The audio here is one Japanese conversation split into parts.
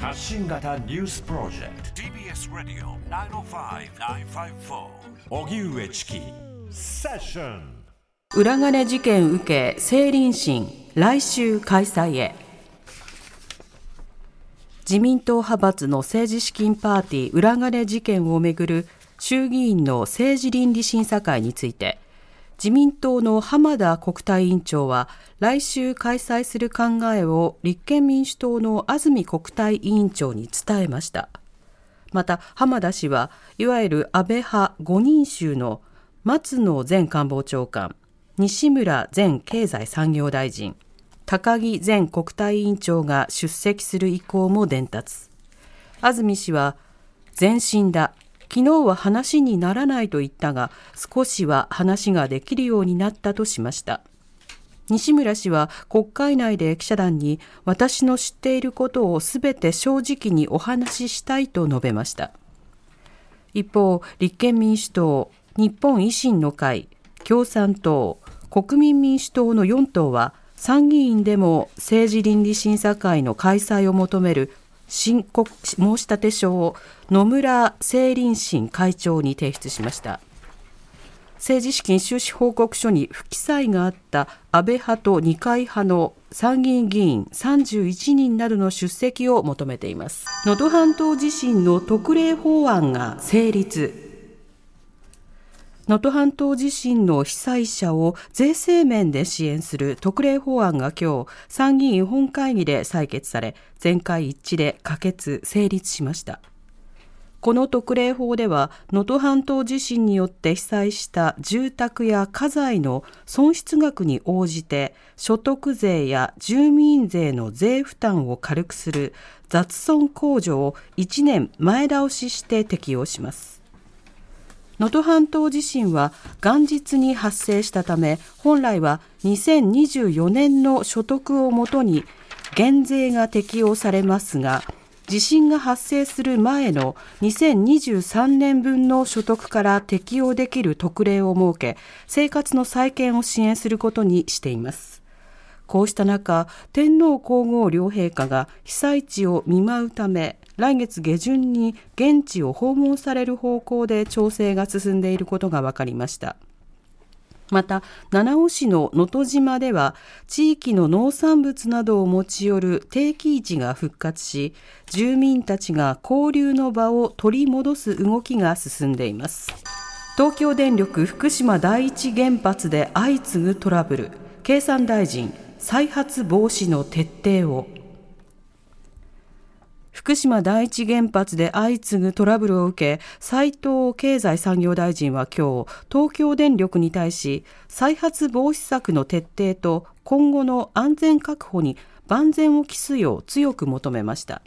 発信型ニュースプロジェクト。TBS ラディオ905-954おぎゅうえちきセッション裏金事件受け政倫審。来週開催へ。自民党派閥の政治資金パーティー裏金事件をめぐる衆議院の政治倫理審査会について自民党の浜田国対委員長は来週開催する考えを立憲民主党の安住国対委員長に伝えました。また浜田氏はいわゆる安倍派5人衆の松野前官房長官西村前経済産業大臣高木前国対委員長が出席する意向も伝達。安住氏は前進だ昨日は話にならないと言ったが少しは話ができるようになったとしました。西村氏は国会内で記者団に私の知っていることをすべて正直にお話ししたいと述べました。一方立憲民主党日本維新の会共産党国民民主党の4党は参議院でも政治倫理審査会の開催を求める申告申立書を野村政倫審会長に提出しました。政治資金収支報告書に不記載があった安倍派と二階派の参議院議員31人などの出席を求めています。能登半島地震の特例法案が成立。能登半島地震の被災者を税制面で支援する特例法案が今日参議院本会議で採決され全会一致で可決成立しました。この特例法では能登半島地震によって被災した住宅や家財の損失額に応じて所得税や住民税の税負担を軽くする雑損控除を1年前倒しして適用します。能登半島地震は元日に発生したため本来は2024年の所得をもとに減税が適用されますが地震が発生する前の2023年分の所得から適用できる特例を設け生活の再建を支援することにしています。こうした中天皇皇后両陛下が被災地を見舞うため来月下旬に現地を訪問される方向で調整が進んでいることが分かりました。また七尾市の能登島では地域の農産物などを持ち寄る定期市が復活し住民たちが交流の場を取り戻す動きが進んでいます。東京電力福島第一原発で相次ぐトラブル。経産大臣再発防止の徹底を。福島第一原発で相次ぐトラブルを受け斉藤経済産業大臣は今日東京電力に対し再発防止策の徹底と今後の安全確保に万全を期すよう強く求めました。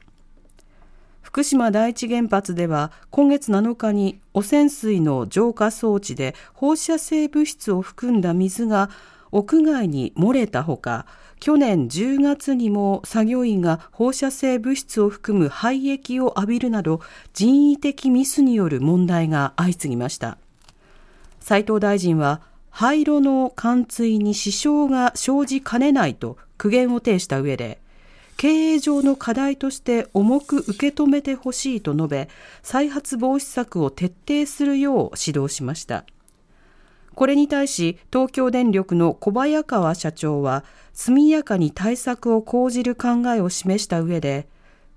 福島第一原発では今月7日に汚染水の浄化装置で放射性物質を含んだ水が屋外に漏れたほか去年10月にも作業員が放射性物質を含む廃液を浴びるなど人為的ミスによる問題が相次ぎました。斉藤大臣は廃炉の貫通に支障が生じかねないと苦言を呈した上で経営上の課題として重く受け止めてほしいと述べ再発防止策を徹底するよう指導しました。これに対し東京電力の小早川社長は速やかに対策を講じる考えを示した上で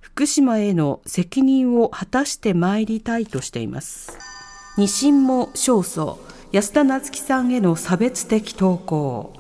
福島への責任を果たしてまいりたいとしています。二審も勝訴。安田夏樹さんへの差別的投稿。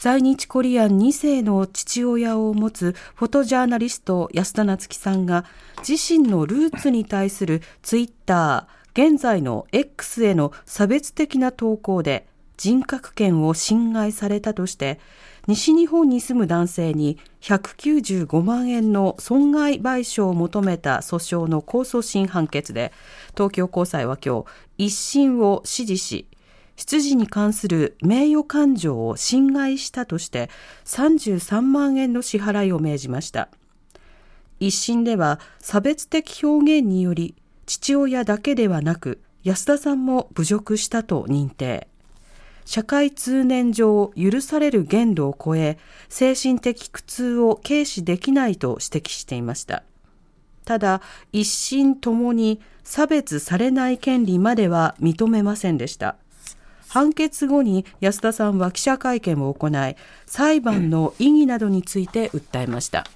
在日コリアン2世の父親を持つフォトジャーナリスト安田夏樹さんが自身のルーツに対するツイッター現在の X への差別的な投稿で人格権を侵害されたとして西日本に住む男性に195万円の損害賠償を求めた訴訟の控訴審判決で東京高裁は今日一審を支持し出自に関する名誉感情を侵害したとして33万円の支払いを命じました。一審では差別的表現により父親だけではなく安田さんも侮辱したと認定社会通念上許される限度を超え、精神的苦痛を軽視できないと指摘していました。ただ、一審ともに差別されない権利までは認めませんでした。判決後に安田さんは記者会見を行い、裁判の意義などについて訴えました。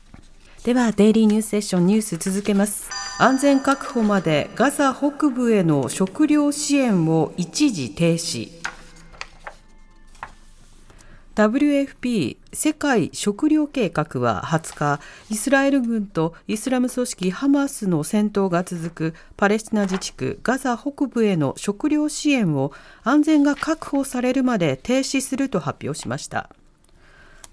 では、デイリーニュースセッションニュース続けます。安全確保までガザ北部への食料支援を一時停止。WFP 世界食糧計画は20日、イスラエル軍とイスラム組織ハマスの戦闘が続くパレスチナ自治区ガザ北部への食料支援を安全が確保されるまで停止すると発表しました。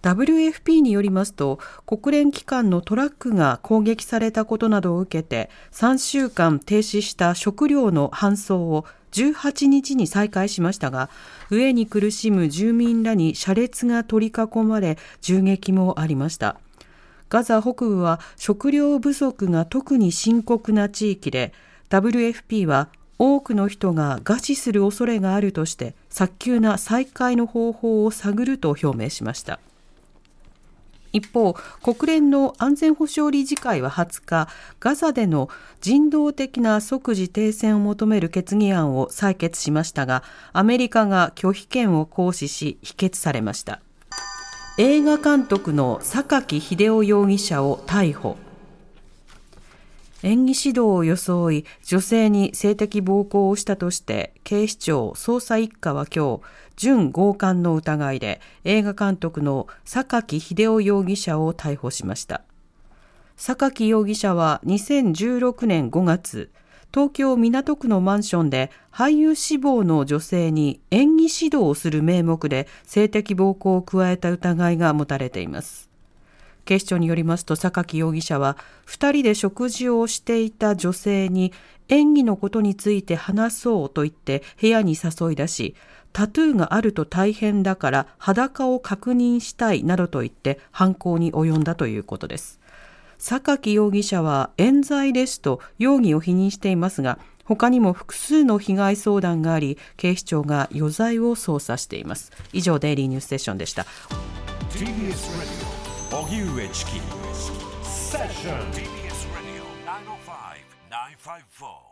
WFP によりますと国連機関のトラックが攻撃されたことなどを受けて3週間停止した食料の搬送を18日に再開しましたが、飢えに苦しむ住民らに車列が取り囲まれ、銃撃もありました。ガザ北部は食料不足が特に深刻な地域で、WFP は多くの人が餓死する恐れがあるとして、早急な再開の方法を探ると表明しました。一方、国連の安全保障理事会は20日、ガザでの人道的な即時停戦を求める決議案を採決しましたが、アメリカが拒否権を行使し、否決されました。映画監督の榊秀夫容疑者を逮捕。演技指導を装い女性に性的暴行をしたとして警視庁捜査一課は今日準強姦の疑いで映画監督の榊秀夫容疑者を逮捕しました。榊容疑者は2016年5月東京港区のマンションで俳優志望の女性に演技指導をする名目で性的暴行を加えた疑いが持たれています。警視庁によりますと榊容疑者は2人で食事をしていた女性に演技のことについて話そうと言って部屋に誘い出しタトゥーがあると大変だから裸を確認したいなどと言って犯行に及んだということです。榊容疑者は冤罪ですと容疑を否認していますが他にも複数の被害相談があり警視庁が余罪を捜査しています。以上デイリーニュースセッションでした。荻上チキセッション TBS ラディオ905-954